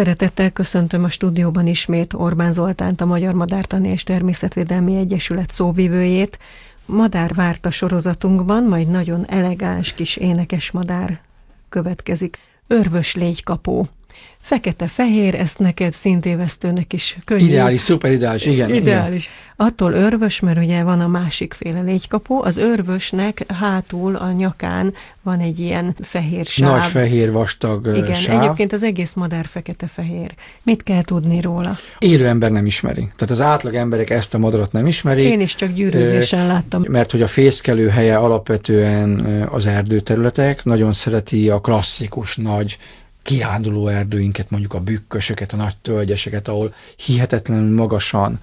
Szeretettel köszöntöm a stúdióban ismét Orbán Zoltánt, a Magyar Madártani és Természetvédelmi Egyesület szóvivőjét. Madár várt a sorozatunkban, majd nagyon elegáns kis énekes madár következik. Örvös légykapó. Fekete-fehér, ezt neked szintévesztőnek is könnyű. Ideális, szuper ideális, igen. Ideális. Igen. Attól örvös, mert ugye van a másik féle légykapó, az örvösnek hátul a nyakán van egy ilyen fehér sáv. Nagy fehér vastag Igen, sáv. egyébként az egész madár fekete-fehér. Mit kell tudni róla? Élő ember nem ismeri. Tehát az átlag emberek ezt a madarat nem ismerik. Én is csak gyűrűzésen láttam. Mert hogy a fészkelő helye alapvetően az erdőterületek, nagyon szereti a klasszikus nagy kiánduló erdőinket, mondjuk a bükkösöket, a nagy tölgyeseket, ahol hihetetlenül magasan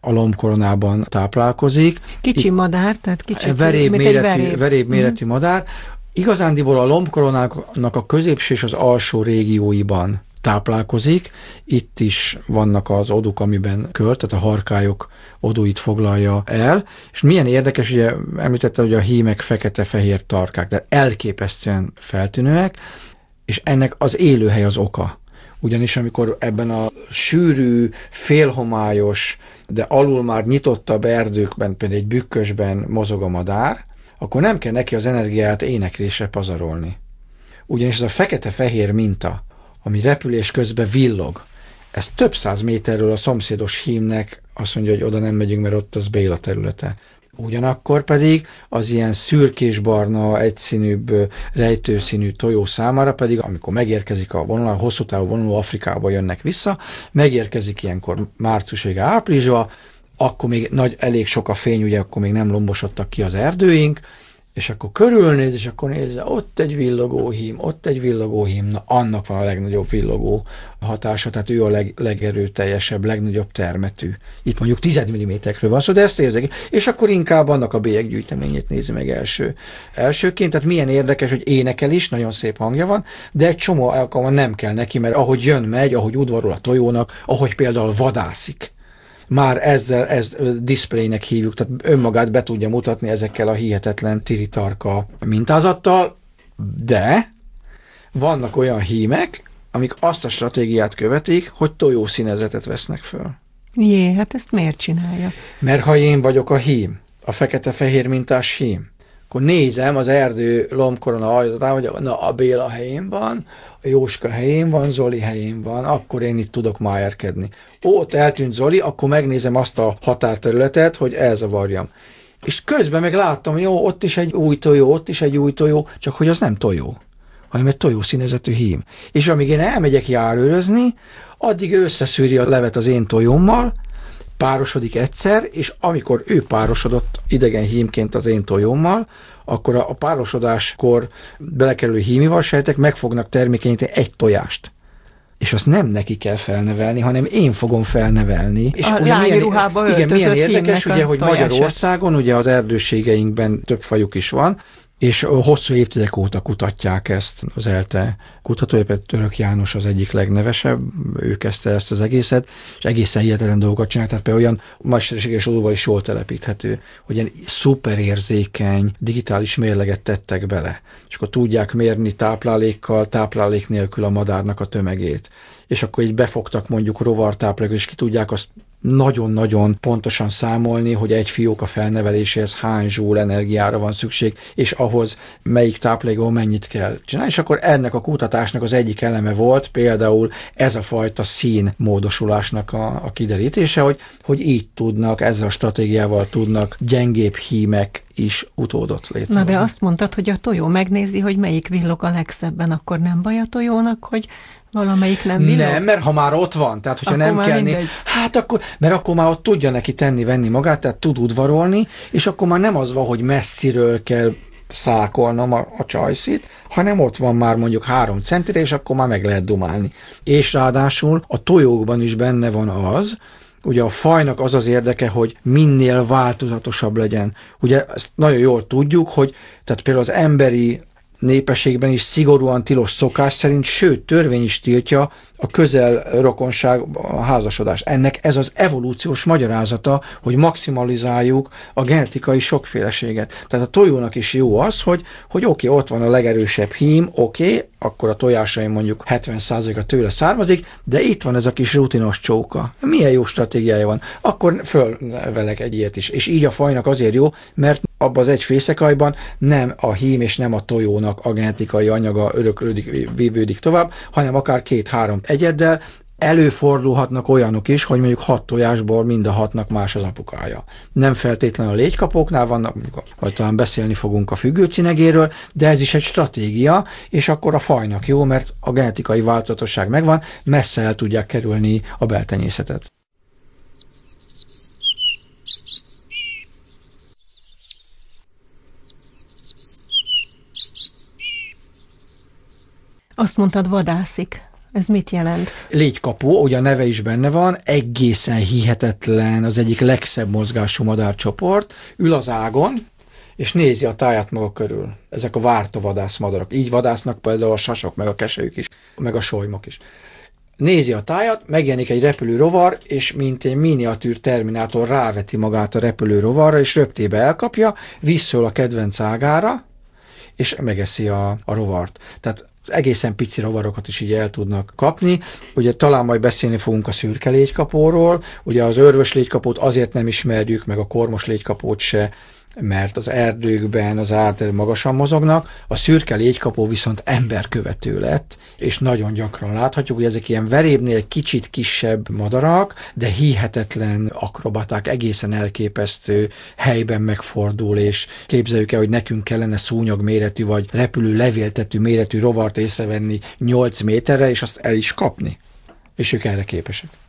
a lombkoronában táplálkozik. Kicsi madár, tehát kicsi, veréb méretű, veréb. veréb mhm. méretű mm. madár. Igazándiból a lombkoronának a középső és az alsó régióiban táplálkozik. Itt is vannak az oduk, amiben költ, tehát a harkályok odóit foglalja el. És milyen érdekes, ugye említette, hogy a hímek fekete-fehér tarkák, de elképesztően feltűnőek, és ennek az élőhely az oka. Ugyanis amikor ebben a sűrű, félhomályos, de alul már nyitottabb erdőkben, például egy bükkösben mozog a madár, akkor nem kell neki az energiát éneklésre pazarolni. Ugyanis ez a fekete-fehér minta, ami repülés közben villog, ez több száz méterről a szomszédos hímnek azt mondja, hogy oda nem megyünk, mert ott az Béla területe. Ugyanakkor pedig az ilyen szürkésbarna, egyszínűbb, rejtőszínű tojó számára pedig, amikor megérkezik a vonal, a hosszú távú vonalú Afrikába jönnek vissza, megérkezik ilyenkor március vége áprilisba, akkor még nagy, elég sok a fény, ugye akkor még nem lombosodtak ki az erdőink, és akkor körülnéz, és akkor néz, ott egy villogó hím, ott egy villogó hím, na annak van a legnagyobb villogó hatása, tehát ő a leg, legerőteljesebb, legnagyobb termetű. Itt mondjuk 10 mm-ről van szó, de ezt érzek. És akkor inkább annak a bélyeggyűjteményét nézi meg első. Elsőként, tehát milyen érdekes, hogy énekel is, nagyon szép hangja van, de egy csomó alkalommal nem kell neki, mert ahogy jön, megy, ahogy udvarol a tojónak, ahogy például vadászik már ezzel, ez displaynek hívjuk, tehát önmagát be tudja mutatni ezekkel a hihetetlen tiritarka mintázattal, de vannak olyan hímek, amik azt a stratégiát követik, hogy tojószínezetet vesznek föl. Jé, hát ezt miért csinálja? Mert ha én vagyok a hím, a fekete-fehér mintás hím, akkor nézem az erdő lombkorona ajtatán, hogy na a Béla helyén van, a Jóska helyén van, Zoli helyén van, akkor én itt tudok májerkedni. Ott eltűnt Zoli, akkor megnézem azt a határterületet, hogy elzavarjam. És közben meg láttam, jó, ott is egy új tojó, ott is egy új tojó, csak hogy az nem tojó, hanem egy tojószínezetű hím. És amíg én elmegyek járőrözni, addig összeszűri a levet az én tojómmal, párosodik egyszer, és amikor ő párosodott idegen hímként az én tojómmal, akkor a, párosodáskor belekerülő hímival sejtek meg fognak termékenyíteni egy tojást és azt nem neki kell felnevelni, hanem én fogom felnevelni. És a ugye milyen, ruhába igen, milyen érdekes, ugye, hogy Magyarországon, ugye az erdőségeinkben több fajuk is van, és hosszú évtizedek óta kutatják ezt az ELTE kutatója, például Török János az egyik legnevesebb, ő kezdte ezt az egészet, és egészen hihetetlen dolgokat csinál, tehát például olyan mesterséges adóval is jól telepíthető, hogy ilyen szuperérzékeny digitális mérleget tettek bele, és akkor tudják mérni táplálékkal, táplálék nélkül a madárnak a tömegét. És akkor így befogtak mondjuk rovartáplálékot, és ki tudják azt nagyon-nagyon pontosan számolni, hogy egy fiók a felneveléséhez hány zsúl energiára van szükség, és ahhoz melyik táplálékból mennyit kell csinálni. És akkor ennek a kutatásnak az egyik eleme volt például ez a fajta szín módosulásnak a, a kiderítése, hogy, hogy így tudnak, ezzel a stratégiával tudnak gyengébb hímek is utódot létrehozni. Na de azt mondtad, hogy a tojó megnézi, hogy melyik villog a legszebben, akkor nem baj a tojónak, hogy valamelyik nem villog? Nem, mert ha már ott van, tehát hogyha akkor nem kell né... hát akkor, mert akkor már ott tudja neki tenni, venni magát, tehát tud udvarolni, és akkor már nem az van, hogy messziről kell szákolnom a, a csajszit, hanem ott van már mondjuk három centire, és akkor már meg lehet dumálni. És ráadásul a tojókban is benne van az, Ugye a fajnak az az érdeke, hogy minél változatosabb legyen. Ugye ezt nagyon jól tudjuk, hogy tehát például az emberi népességben is szigorúan tilos szokás szerint, sőt, törvény is tiltja a közel rokonság a házasodás. Ennek ez az evolúciós magyarázata, hogy maximalizáljuk a genetikai sokféleséget. Tehát a tojónak is jó az, hogy, hogy oké, okay, ott van a legerősebb hím, oké, okay, akkor a tojásaim mondjuk 70%-a tőle származik, de itt van ez a kis rutinos csóka. Milyen jó stratégiája van. Akkor fölvelek egy ilyet is. És így a fajnak azért jó, mert abban az egy fészekajban nem a hím és nem a tojónak a genetikai anyaga öröklődik, vívődik tovább, hanem akár két-három egyeddel, előfordulhatnak olyanok is, hogy mondjuk hat tojásból mind a hatnak más az apukája. Nem feltétlenül a légykapóknál vannak, vagy talán beszélni fogunk a függőcinegéről, de ez is egy stratégia, és akkor a fajnak jó, mert a genetikai változatosság megvan, messze el tudják kerülni a beltenyészetet. Azt mondtad, vadászik. Ez mit jelent? Légykapó, ugye a neve is benne van, egészen hihetetlen, az egyik legszebb mozgású madárcsoport, ül az ágon, és nézi a táját maga körül. Ezek a várta vadászmadarak. Így vadásznak például a sasok, meg a keselyük is, meg a solymok is. Nézi a tájat, megjelenik egy repülő rovar, és mint egy miniatűr terminátor ráveti magát a repülő rovarra, és röptébe elkapja, visszol a kedvenc ágára, és megeszi a, a rovart. Tehát egészen pici rovarokat is így el tudnak kapni. Ugye talán majd beszélni fogunk a szürke légykapóról, ugye az örvös légykapót azért nem ismerjük, meg a kormos légykapót se, mert az erdőkben az állat magasan mozognak, a szürke légykapó viszont emberkövető lett, és nagyon gyakran láthatjuk, hogy ezek ilyen verébnél kicsit kisebb madarak, de hihetetlen akrobaták, egészen elképesztő helyben megfordul, és képzeljük el, hogy nekünk kellene szúnyog méretű vagy repülő levéltetű méretű rovart észrevenni 8 méterre, és azt el is kapni. És ők erre képesek.